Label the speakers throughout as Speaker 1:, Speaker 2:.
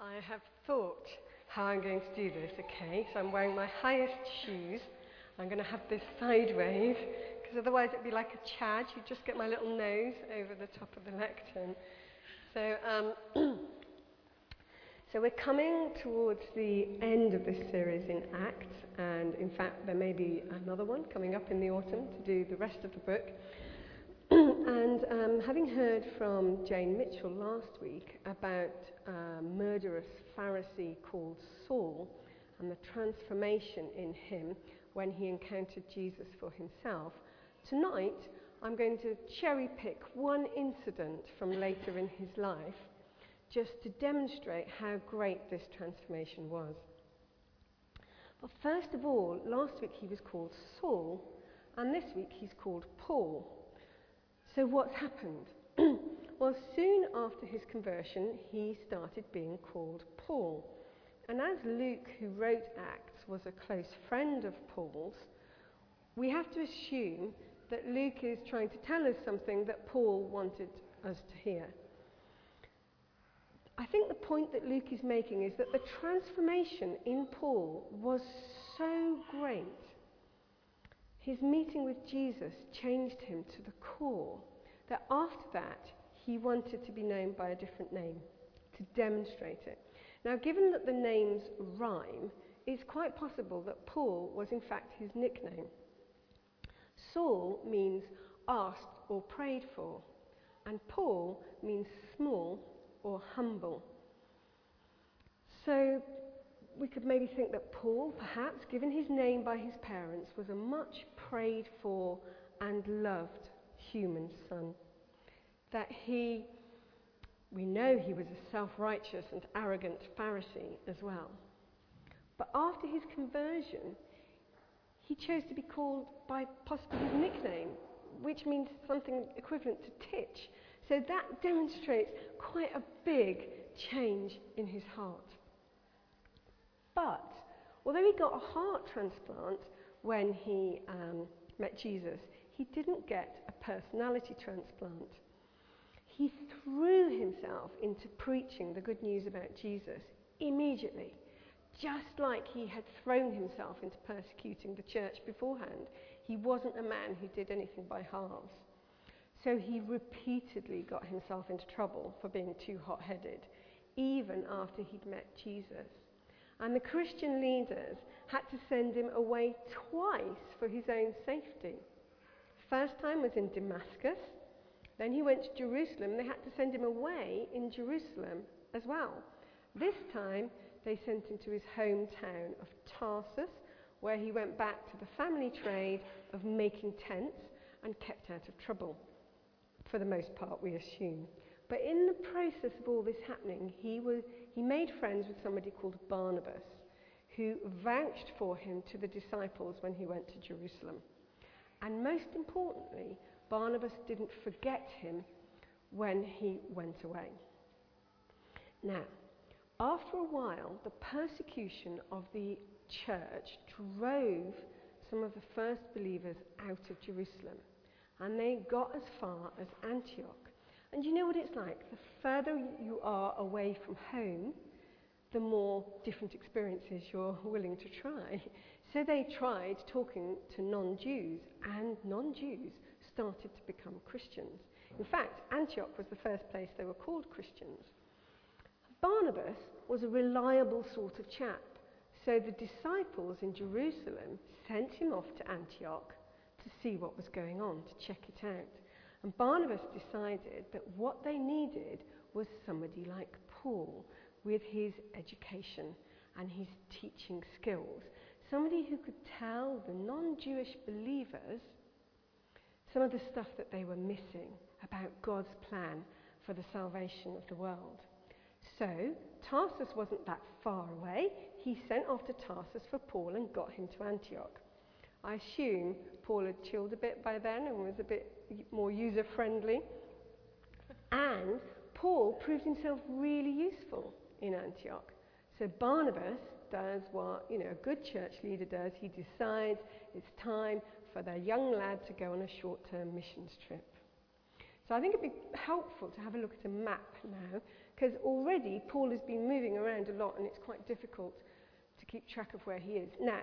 Speaker 1: I have thought how I'm going to do this, okay? So I'm wearing my highest shoes. I'm going to have this sideways, because otherwise it'd be like a chad. You'd just get my little nose over the top of the lectern. So, um, so we're coming towards the end of this series in Acts, and in fact, there may be another one coming up in the autumn to do the rest of the book. And um, having heard from Jane Mitchell last week about a murderous Pharisee called Saul and the transformation in him when he encountered Jesus for himself, tonight I'm going to cherry pick one incident from later in his life just to demonstrate how great this transformation was. But first of all, last week he was called Saul, and this week he's called Paul. So, what's happened? well, soon after his conversion, he started being called Paul. And as Luke, who wrote Acts, was a close friend of Paul's, we have to assume that Luke is trying to tell us something that Paul wanted us to hear. I think the point that Luke is making is that the transformation in Paul was so great his meeting with Jesus changed him to the core, that after that, he wanted to be known by a different name, to demonstrate it. Now, given that the names rhyme, it's quite possible that Paul was in fact his nickname. Saul means asked or prayed for, and Paul means small or humble. So we could maybe think that Paul, perhaps given his name by his parents, was a much prayed for and loved human son. That he, we know he was a self righteous and arrogant Pharisee as well. But after his conversion, he chose to be called by possibly his nickname, which means something equivalent to Titch. So that demonstrates quite a big change in his heart. But although he got a heart transplant when he um, met Jesus, he didn't get a personality transplant. He threw himself into preaching the good news about Jesus immediately, just like he had thrown himself into persecuting the church beforehand. He wasn't a man who did anything by halves. So he repeatedly got himself into trouble for being too hot headed, even after he'd met Jesus. And the Christian leaders had to send him away twice for his own safety. First time was in Damascus. Then he went to Jerusalem. They had to send him away in Jerusalem as well. This time they sent him to his hometown of Tarsus, where he went back to the family trade of making tents and kept out of trouble. For the most part, we assume. But in the process of all this happening, he, was, he made friends with somebody called Barnabas, who vouched for him to the disciples when he went to Jerusalem. And most importantly, Barnabas didn't forget him when he went away. Now, after a while, the persecution of the church drove some of the first believers out of Jerusalem, and they got as far as Antioch. And you know what it's like? The further you are away from home, the more different experiences you're willing to try. So they tried talking to non Jews, and non Jews started to become Christians. In fact, Antioch was the first place they were called Christians. Barnabas was a reliable sort of chap, so the disciples in Jerusalem sent him off to Antioch to see what was going on, to check it out. And Barnabas decided that what they needed was somebody like Paul with his education and his teaching skills. Somebody who could tell the non Jewish believers some of the stuff that they were missing about God's plan for the salvation of the world. So, Tarsus wasn't that far away. He sent off to Tarsus for Paul and got him to Antioch. I assume Paul had chilled a bit by then and was a bit more user friendly. And Paul proved himself really useful in Antioch. So Barnabas does what you know a good church leader does. He decides it's time for their young lad to go on a short-term missions trip. So I think it'd be helpful to have a look at a map now, because already Paul has been moving around a lot and it's quite difficult to keep track of where he is. Now,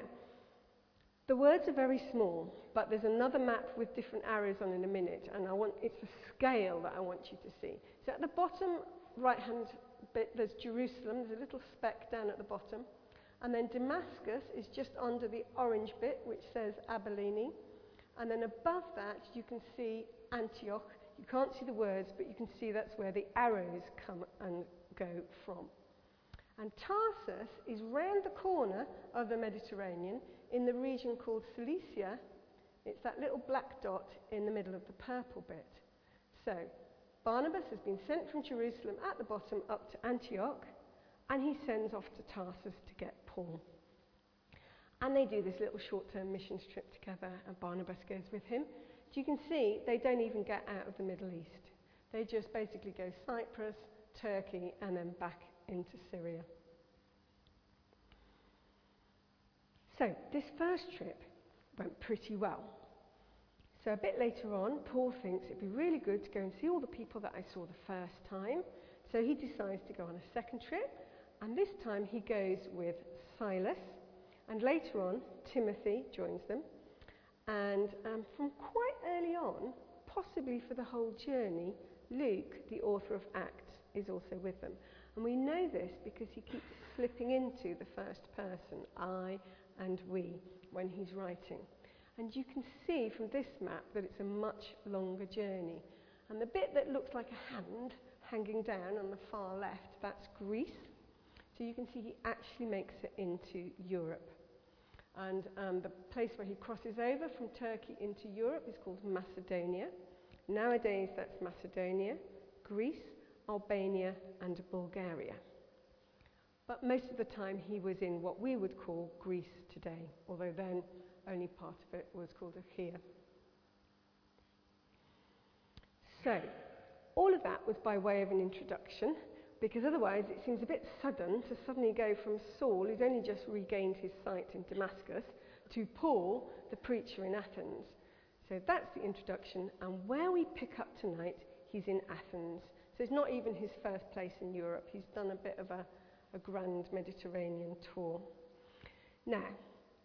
Speaker 1: the words are very small, but there's another map with different arrows on in a minute, and I want, it's the scale that I want you to see. So at the bottom right hand bit, there's Jerusalem, there's a little speck down at the bottom. And then Damascus is just under the orange bit, which says Abilene. And then above that, you can see Antioch. You can't see the words, but you can see that's where the arrows come and go from. And Tarsus is round the corner of the Mediterranean in the region called Cilicia. It's that little black dot in the middle of the purple bit. So, Barnabas has been sent from Jerusalem at the bottom up to Antioch, and he sends off to Tarsus to get Paul. And they do this little short term mission trip together, and Barnabas goes with him. You can see they don't even get out of the Middle East. They just basically go Cyprus, Turkey, and then back into Syria. So, this first trip went pretty well. So, a bit later on, Paul thinks it'd be really good to go and see all the people that I saw the first time. So, he decides to go on a second trip, and this time he goes with Silas, and later on, Timothy joins them. And um, from quite early on, possibly for the whole journey, Luke, the author of Acts, is also with them. And we know this because he keeps slipping into the first person, I and we, when he's writing. And you can see from this map that it's a much longer journey. And the bit that looks like a hand hanging down on the far left, that's Greece. So you can see he actually makes it into Europe. And um, the place where he crosses over from Turkey into Europe is called Macedonia. Nowadays, that's Macedonia, Greece, Albania, and Bulgaria. But most of the time, he was in what we would call Greece today, although then only part of it was called Achaia. So, all of that was by way of an introduction, because otherwise it seems a bit sudden to suddenly go from Saul, who's only just regained his sight in Damascus, to Paul, the preacher in Athens. So that's the introduction, and where we pick up tonight, he's in Athens. So it's not even his first place in Europe. He's done a bit of a, a grand Mediterranean tour. Now,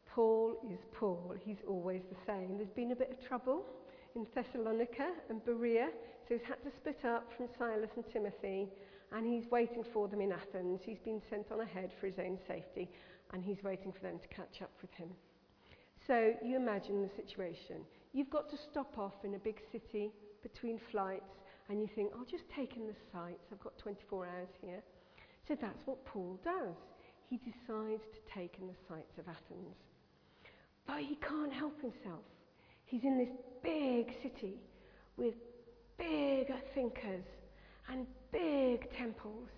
Speaker 1: Paul is Paul. He's always the same. There's been a bit of trouble in Thessalonica and Berea, so he's had to split up from Silas and Timothy, and he's waiting for them in Athens. He's been sent on ahead for his own safety, and he's waiting for them to catch up with him. So you imagine the situation. You've got to stop off in a big city between flights and you think, I'll just take in the sights, I've got 24 hours here. So that's what Paul does. He decides to take in the sights of Athens. But he can't help himself. He's in this big city with big thinkers and big temples.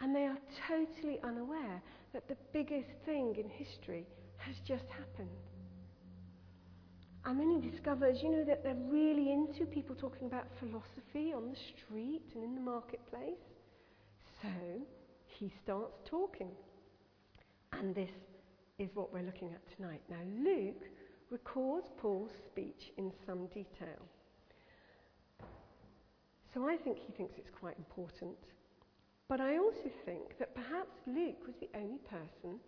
Speaker 1: And they are totally unaware that the biggest thing in history has just happened. And then he discovers, you know, that they're really into people talking about philosophy on the street and in the marketplace. So he starts talking. And this is what we're looking at tonight. Now, Luke records Paul's speech in some detail. So I think he thinks it's quite important. But I also think that perhaps Luke was the only person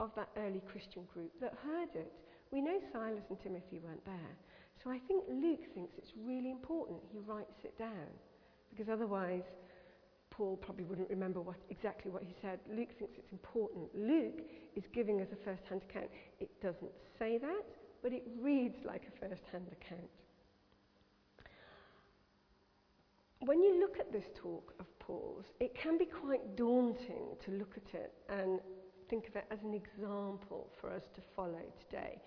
Speaker 1: of that early Christian group that heard it. We know Silas and Timothy weren't there. So I think Luke thinks it's really important he writes it down. Because otherwise, Paul probably wouldn't remember what, exactly what he said. Luke thinks it's important. Luke is giving us a first hand account. It doesn't say that, but it reads like a first hand account. When you look at this talk of Paul's, it can be quite daunting to look at it and think of it as an example for us to follow today.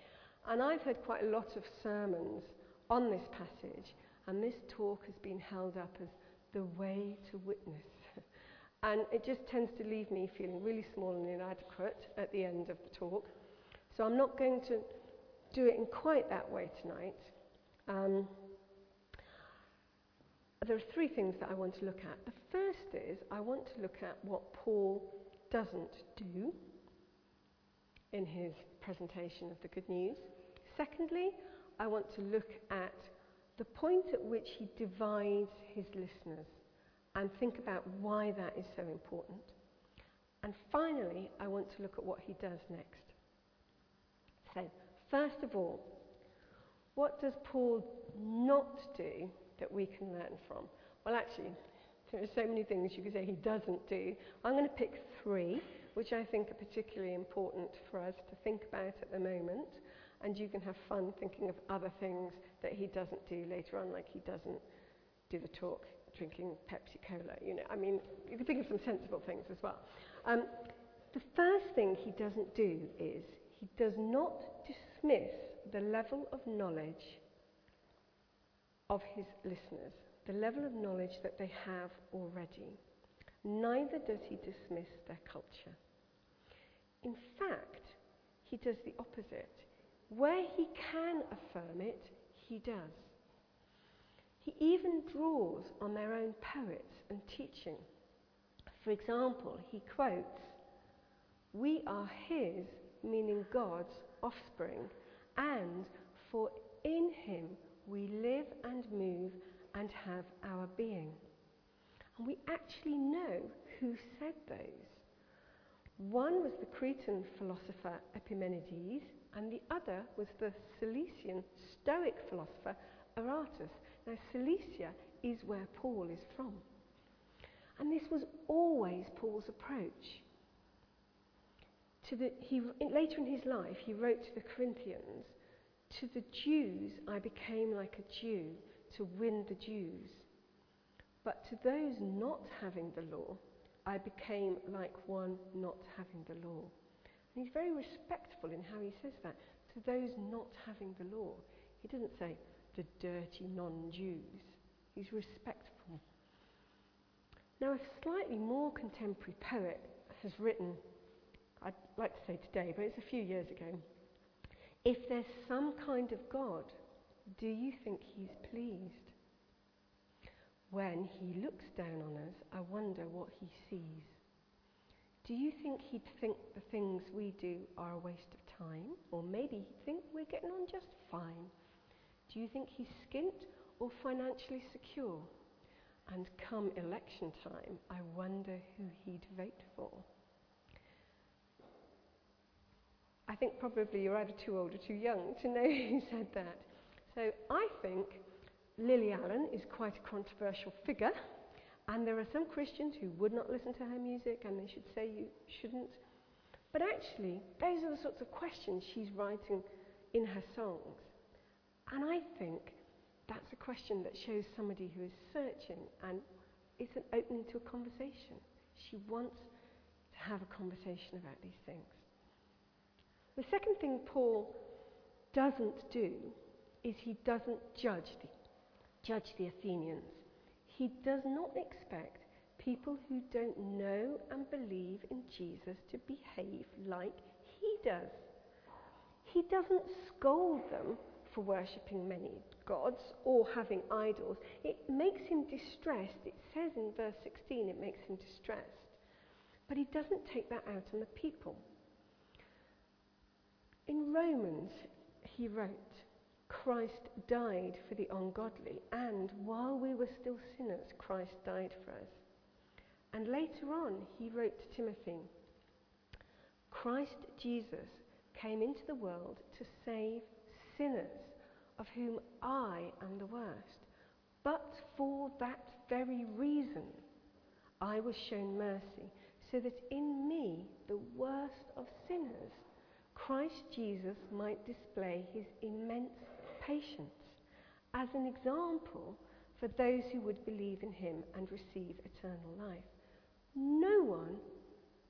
Speaker 1: And I've heard quite a lot of sermons on this passage, and this talk has been held up as the way to witness. And it just tends to leave me feeling really small and inadequate at the end of the talk. So I'm not going to do it in quite that way tonight. Um, there are three things that I want to look at. The first is I want to look at what Paul doesn't do in his presentation of the good news. Secondly, I want to look at the point at which he divides his listeners, and think about why that is so important. And finally, I want to look at what he does next. So, first of all, what does Paul not do that we can learn from? Well, actually, there are so many things you could say he doesn't do. I'm going to pick three, which I think are particularly important for us to think about at the moment. And you can have fun thinking of other things that he doesn't do later on, like he doesn't do the talk drinking Pepsi Cola. You know, I mean, you can think of some sensible things as well. Um, the first thing he doesn't do is he does not dismiss the level of knowledge of his listeners, the level of knowledge that they have already. Neither does he dismiss their culture. In fact, he does the opposite. Where he can affirm it, he does. He even draws on their own poets and teaching. For example, he quotes, We are his, meaning God's, offspring, and for in him we live and move and have our being. And we actually know who said those. One was the Cretan philosopher Epimenides, and the other was the Cilician Stoic philosopher Aratus. Now, Cilicia is where Paul is from. And this was always Paul's approach. The, he, later in his life, he wrote to the Corinthians, To the Jews I became like a Jew to win the Jews. But to those not having the law, I became like one not having the law. And he's very respectful in how he says that. To those not having the law. He doesn't say the dirty non Jews. He's respectful. Now, a slightly more contemporary poet has written, I'd like to say today, but it's a few years ago. If there's some kind of God, do you think he's pleased? When he looks down on us, I wonder what he sees. Do you think he'd think the things we do are a waste of time? Or maybe he'd think we're getting on just fine. Do you think he's skint or financially secure? And come election time, I wonder who he'd vote for. I think probably you're either too old or too young to know who said that. So I think Lily Allen is quite a controversial figure, and there are some Christians who would not listen to her music and they should say you shouldn't. But actually, those are the sorts of questions she's writing in her songs. And I think that's a question that shows somebody who is searching and is an opening to a conversation. She wants to have a conversation about these things. The second thing Paul doesn't do is he doesn't judge the, judge the Athenians. He does not expect people who don't know and believe in Jesus to behave like he does. He doesn't scold them for worshipping many gods or having idols. It makes him distressed. It says in verse 16 it makes him distressed. But he doesn't take that out on the people. In Romans, he wrote, Christ died for the ungodly, and while we were still sinners, Christ died for us. And later on, he wrote to Timothy, Christ Jesus came into the world to save sinners, of whom I am the worst. But for that very reason, I was shown mercy, so that in me, the worst of sinners, Christ Jesus might display his immense patience as an example for those who would believe in him and receive eternal life. No one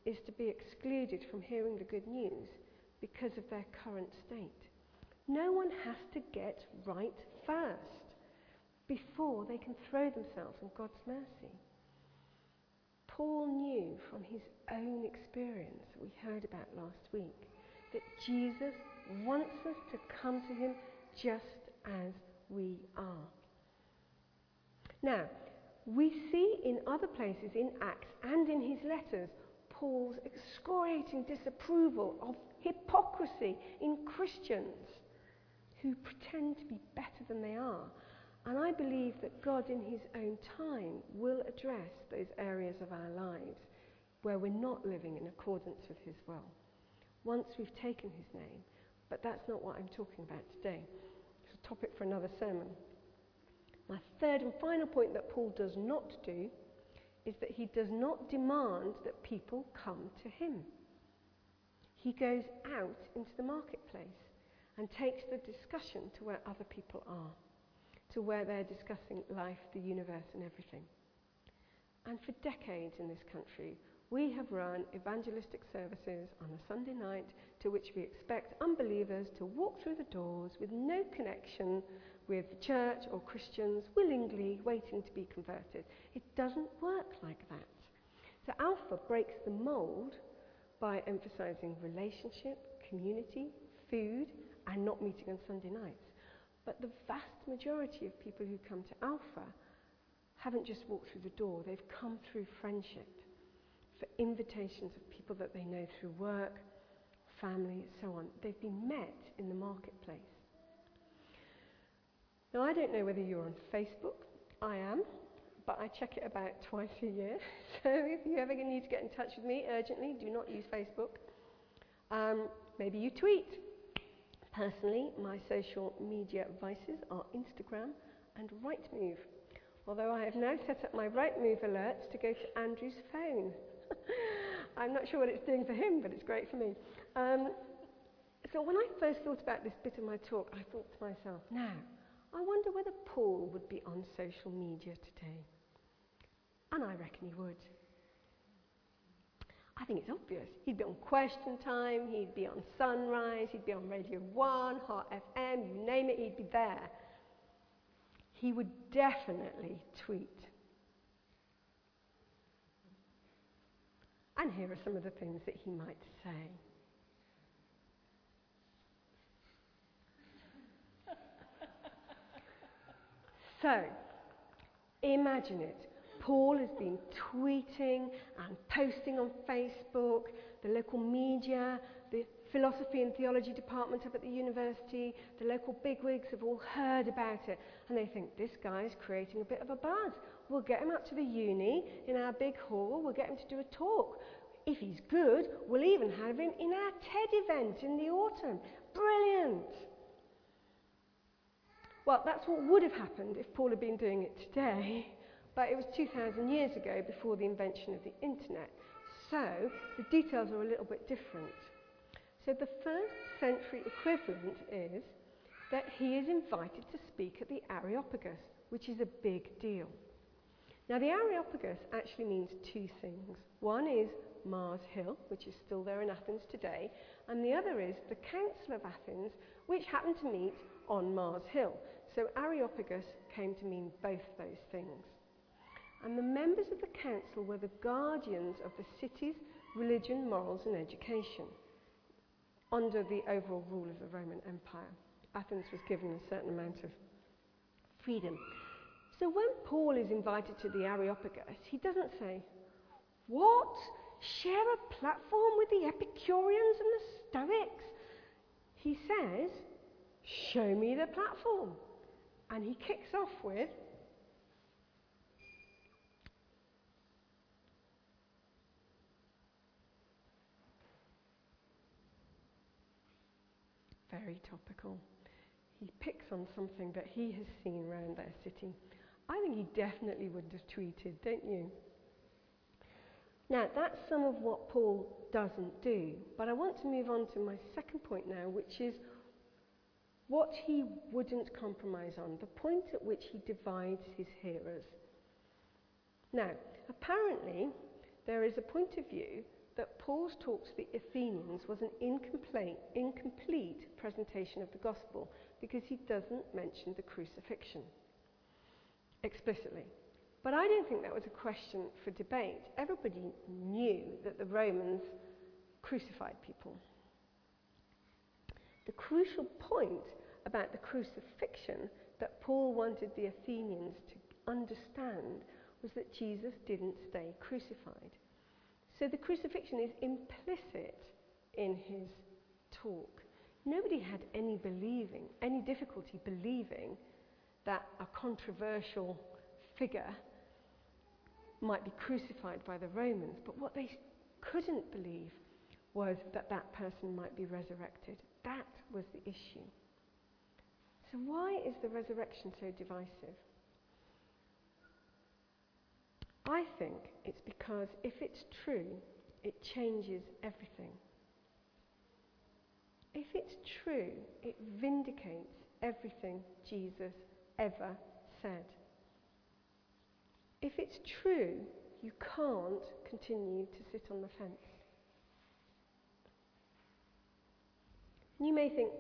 Speaker 1: is to be excluded from hearing the good news because of their current state. No one has to get right first before they can throw themselves on God's mercy. Paul knew from his own experience that we heard about last week that Jesus wants us to come to him just as we are. Now, we see in other places in Acts and in his letters Paul's excoriating disapproval of hypocrisy in Christians who pretend to be better than they are. And I believe that God, in His own time, will address those areas of our lives where we're not living in accordance with His will once we've taken His name. But that's not what I'm talking about today. It's a topic for another sermon. My third and final point that Paul does not do is that he does not demand that people come to him. He goes out into the marketplace and takes the discussion to where other people are, to where they're discussing life, the universe, and everything. And for decades in this country, we have run evangelistic services on a Sunday night to which we expect unbelievers to walk through the doors with no connection with the church or Christians willingly waiting to be converted. It doesn't work like that. So Alpha breaks the mold by emphasizing relationship, community, food, and not meeting on Sunday nights. But the vast majority of people who come to Alpha haven't just walked through the door, they've come through friendship, for invitations of people that they know through work, family, so on. They've been met in the marketplace. Now, I don't know whether you're on Facebook. I am, but I check it about twice a year. So if you ever need to get in touch with me urgently, do not use Facebook. Um, maybe you tweet. Personally, my social media vices are Instagram and Rightmove. Although I have now set up my Rightmove alerts to go to Andrew's phone. I'm not sure what it's doing for him, but it's great for me. Um, so when I first thought about this bit of my talk, I thought to myself, now, I wonder whether Paul would be on social media today. And I reckon he would. I think it's obvious. He'd be on Question Time, he'd be on Sunrise, he'd be on Radio 1, Heart FM, you name it, he'd be there. He would definitely tweet. And here are some of the things that he might say. So, imagine it. Paul has been tweeting and posting on Facebook, the local media, the philosophy and theology department up at the university, the local bigwigs have all heard about it. And they think, this guy is creating a bit of a buzz. We'll get him up to the uni in our big hall, we'll get him to do a talk. If he's good, we'll even have him in our TED event in the autumn. Brilliant! Well, that's what would have happened if Paul had been doing it today, but it was 2,000 years ago before the invention of the internet. So the details are a little bit different. So the first century equivalent is that he is invited to speak at the Areopagus, which is a big deal. Now, the Areopagus actually means two things. One is Mars Hill, which is still there in Athens today, and the other is the Council of Athens, which happened to meet on Mars Hill. So Areopagus came to mean both those things. And the members of the council were the guardians of the city's religion, morals, and education under the overall rule of the Roman Empire. Athens was given a certain amount of freedom. So when Paul is invited to the Areopagus, he doesn't say, What? Share a platform with the Epicureans and the Stoics? He says, Show me the platform. And he kicks off with very topical. He picks on something that he has seen around their city. I think he definitely would have tweeted, don't you? Now, that's some of what Paul doesn't do, but I want to move on to my second point now, which is what he wouldn't compromise on, the point at which he divides his hearers. Now, apparently, there is a point of view that Paul's talk to the Athenians was an incomplete, presentation of the gospel because he doesn't mention the crucifixion explicitly. But I don't think that was a question for debate. Everybody knew that the Romans crucified people. The crucial point about the crucifixion that Paul wanted the Athenians to understand was that Jesus didn't stay crucified. So the crucifixion is implicit in his talk. Nobody had any believing, any difficulty believing that a controversial figure might be crucified by the Romans, but what they couldn't believe was that that person might be resurrected. That was the issue. So, why is the resurrection so divisive? I think it's because if it's true, it changes everything. If it's true, it vindicates everything Jesus ever said. If it's true, you can't continue to sit on the fence. You may think,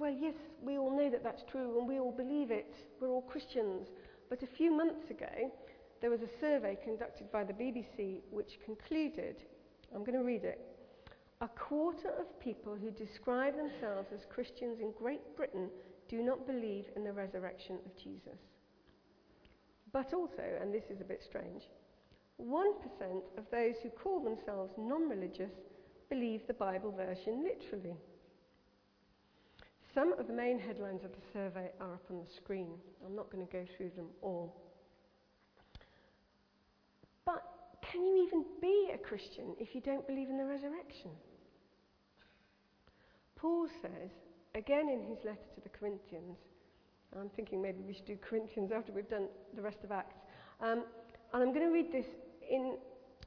Speaker 1: well, yes, we all know that that's true and we all believe it. We're all Christians. But a few months ago, there was a survey conducted by the BBC which concluded I'm going to read it. A quarter of people who describe themselves as Christians in Great Britain do not believe in the resurrection of Jesus. But also, and this is a bit strange, 1% of those who call themselves non religious believe the Bible version literally. Some of the main headlines of the survey are up on the screen. I'm not going to go through them all. But can you even be a Christian if you don't believe in the resurrection? Paul says, again in his letter to the Corinthians, I'm thinking maybe we should do Corinthians after we've done the rest of Acts. Um, and I'm going to read this in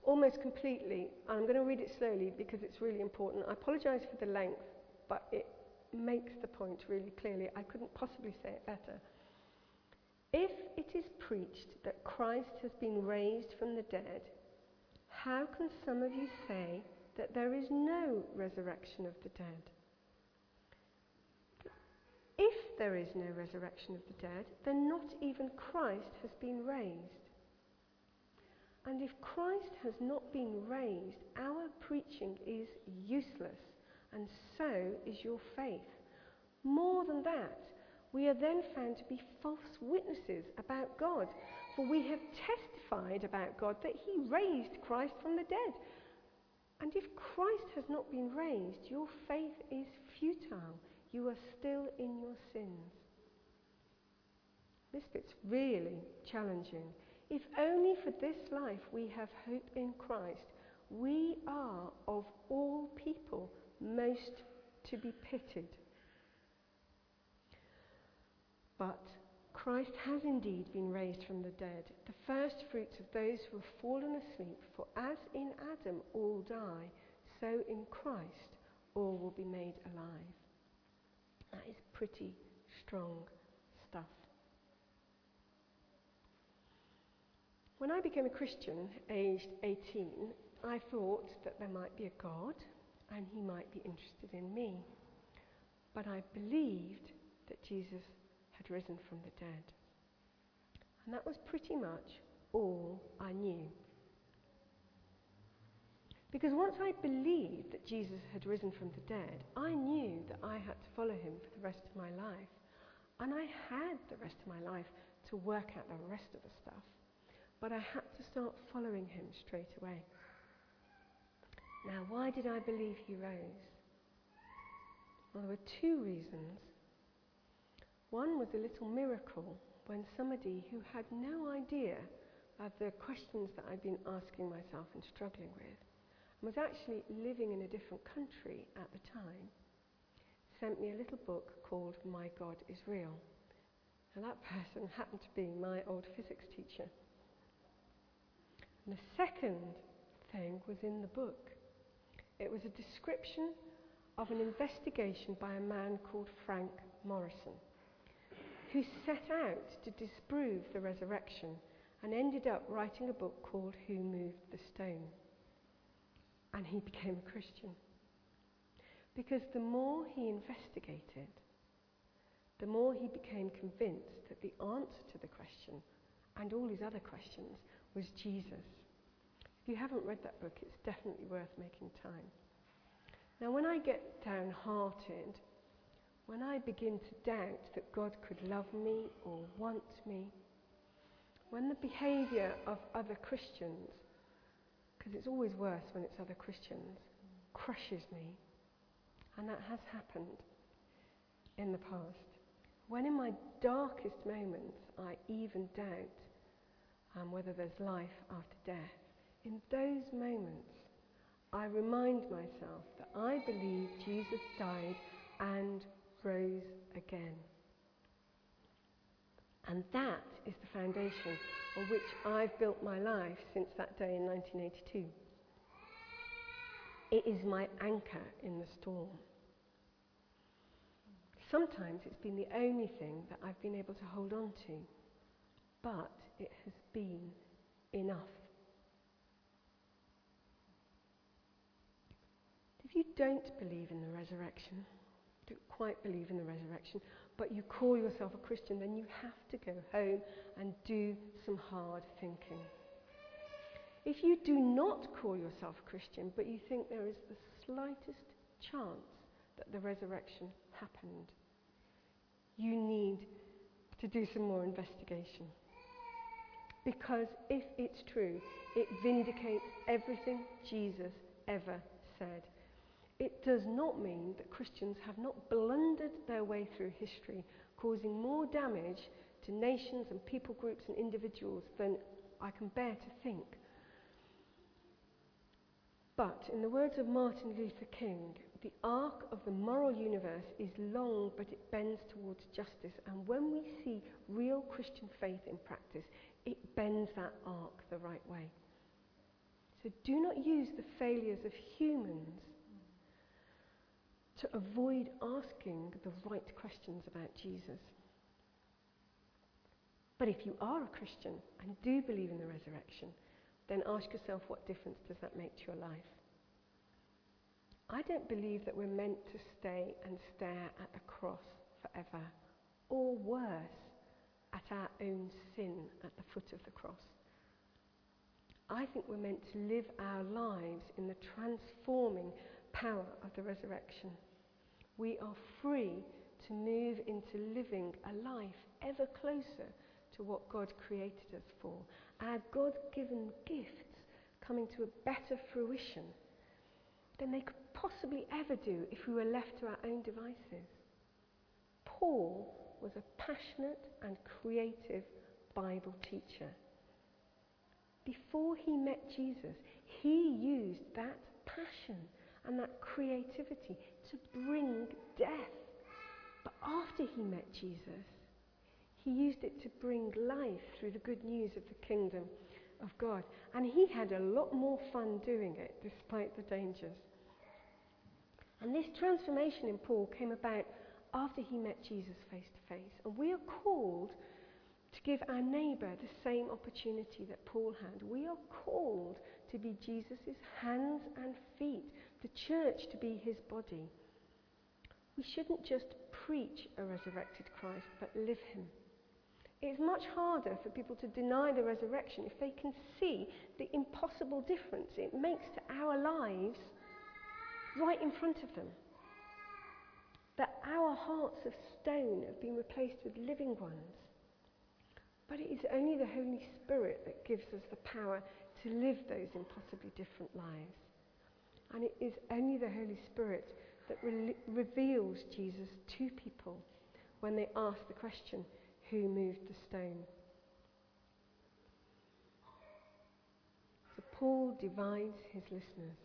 Speaker 1: almost completely, and I'm going to read it slowly because it's really important. I apologise for the length, but it makes the point really clearly. I couldn't possibly say it better. If it is preached that Christ has been raised from the dead, how can some of you say that there is no resurrection of the dead? If there is no resurrection of the dead, then not even Christ has been raised. And if Christ has not been raised, our preaching is useless, and so is your faith. More than that, we are then found to be false witnesses about God, for we have testified about God that He raised Christ from the dead. And if Christ has not been raised, your faith is futile. You are still in your sins. This bit's really challenging. If only for this life we have hope in Christ, we are of all people most to be pitied. But Christ has indeed been raised from the dead, the first fruits of those who have fallen asleep. For as in Adam all die, so in Christ all will be made alive. That is pretty strong stuff. When I became a Christian, aged 18, I thought that there might be a God and he might be interested in me. But I believed that Jesus had risen from the dead. And that was pretty much all I knew. Because once I believed that Jesus had risen from the dead, I knew that I had to follow him for the rest of my life. And I had the rest of my life to work out the rest of the stuff. But I had to start following him straight away. Now, why did I believe he rose? Well, there were two reasons. One was a little miracle when somebody who had no idea of the questions that I'd been asking myself and struggling with, and was actually living in a different country at the time, sent me a little book called My God is Real. And that person happened to be my old physics teacher. And the second thing was in the book. It was a description of an investigation by a man called Frank Morison, who set out to disprove the resurrection and ended up writing a book called Who Moved the Stone. And he became a Christian. Because the more he investigated, the more he became convinced that the answer to the question and all his other questions was Jesus. If you haven't read that book, it's definitely worth making time. Now, when I get downhearted, when I begin to doubt that God could love me or want me, when the behaviour of other Christians, because it's always worse when it's other Christians, crushes me, and that has happened in the past. when in my darkest moments I even doubt um, whether there's life after death, in those moments I remind myself that I believe Jesus died and rose again. And that is the foundation on which I've built my life since that day in 1982. It is my anchor in the storm. Sometimes it's been the only thing that I've been able to hold on to, but it has been enough. If you don't believe in the resurrection, don't quite believe in the resurrection, but you call yourself a Christian, then you have to go home and do some hard thinking. If you do not call yourself a Christian, but you think there is the slightest chance that the resurrection happened, you need to do some more investigation. Because if it's true, it vindicates everything Jesus ever said. It does not mean that Christians have not blundered their way through history, causing more damage to nations and people groups and individuals than I can bear to think. But, in the words of Martin Luther King, the arc of the moral universe is long, but it bends towards justice. And when we see real Christian faith in practice, it bends that arc the right way. So do not use the failures of humans to avoid asking the right questions about Jesus. But if you are a Christian and do believe in the resurrection, then ask yourself what difference does that make to your life? I don't believe that we're meant to stay and stare at the cross forever, or worse, at our own sin at the foot of the cross. I think we're meant to live our lives in the transforming power of the resurrection. We are free to move into living a life ever closer to what God created us for. Our God given gifts coming to a better fruition than they could possibly ever do if we were left to our own devices. Paul was a passionate and creative Bible teacher. Before he met Jesus, he used that passion and that creativity to bring death. But after he met Jesus, he used it to bring life through the good news of the kingdom of God. And he had a lot more fun doing it despite the dangers. And this transformation in Paul came about after he met Jesus face to face. And we are called to give our neighbour the same opportunity that Paul had. We are called to be Jesus' hands and feet, the church to be his body. We shouldn't just preach a resurrected Christ, but live him. It's much harder for people to deny the resurrection if they can see the impossible difference it makes to our lives right in front of them. That our hearts of stone have been replaced with living ones. But it is only the Holy Spirit that gives us the power to live those impossibly different lives. And it is only the Holy Spirit that re- reveals Jesus to people when they ask the question, Who moved the stone? So Paul divides his listeners.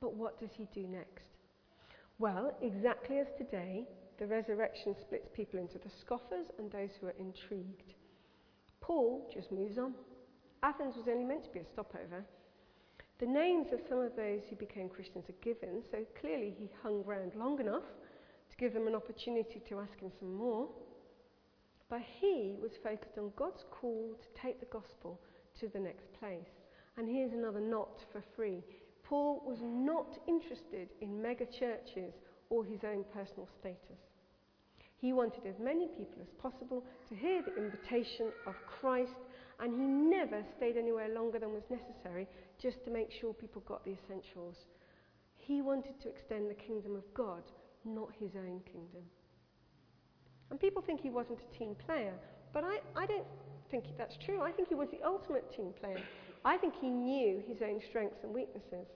Speaker 1: But what does he do next? Well, exactly as today, the resurrection splits people into the scoffers and those who are intrigued. Paul just moves on. Athens was only meant to be a stopover. The names of some of those who became Christians are given, so clearly he hung around long enough to give them an opportunity to ask him some more. But he was focused on God's call to take the gospel to the next place. And here's another not for free. Paul was not interested in mega churches or his own personal status. He wanted as many people as possible to hear the invitation of Christ, and he never stayed anywhere longer than was necessary just to make sure people got the essentials. He wanted to extend the kingdom of God, not his own kingdom. And people think he wasn't a team player, but I, I don't think that's true. I think he was the ultimate team player. I think he knew his own strengths and weaknesses.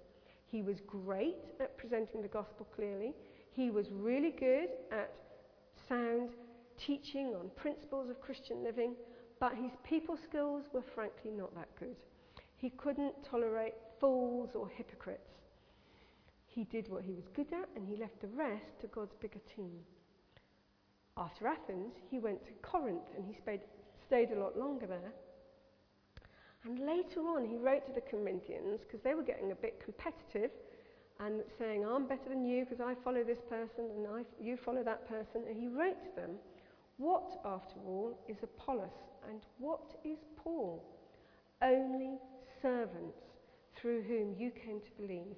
Speaker 1: He was great at presenting the gospel clearly. He was really good at sound teaching on principles of Christian living, but his people skills were frankly not that good. He couldn't tolerate fools or hypocrites. He did what he was good at and he left the rest to God's bigger team. After Athens, he went to Corinth and he stayed, stayed a lot longer there. And later on, he wrote to the Corinthians because they were getting a bit competitive and saying, I'm better than you because I follow this person and I, you follow that person. And he wrote to them, What, after all, is Apollos and what is Paul? Only servants through whom you came to believe.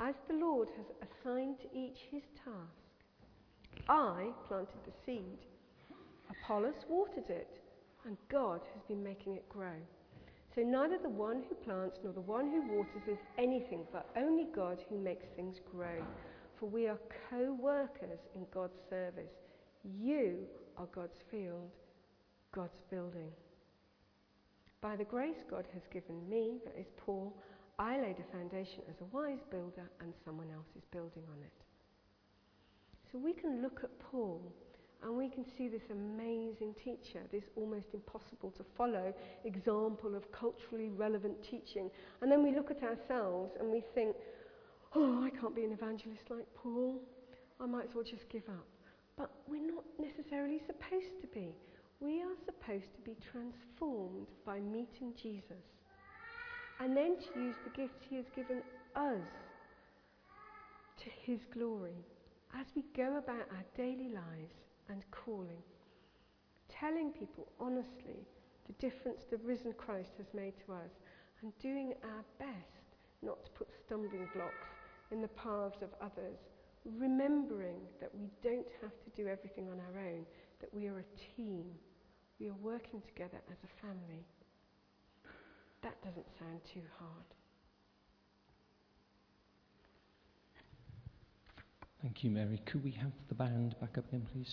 Speaker 1: As the Lord has assigned to each his task, I planted the seed, Apollos watered it, and God has been making it grow. So neither the one who plants nor the one who waters is anything, but only God who makes things grow. For we are co workers in God's service. You are God's field, God's building. By the grace God has given me, that is Paul, I laid a foundation as a wise builder, and someone else is building on it. So we can look at Paul and we can see this amazing teacher, this almost impossible to follow example of culturally relevant teaching. And then we look at ourselves and we think, oh, I can't be an evangelist like Paul. I might as well just give up. But we're not necessarily supposed to be. We are supposed to be transformed by meeting Jesus and then to use the gifts he has given us to his glory as we go about our daily lives and calling, telling people honestly the difference the risen Christ has made to us, and doing our best not to put stumbling blocks in the paths of others, remembering that we don't have to do everything on our own, that we are a team, we are working together as a family. That doesn't sound too hard.
Speaker 2: Thank you, Mary. Could we have the band back up again, please?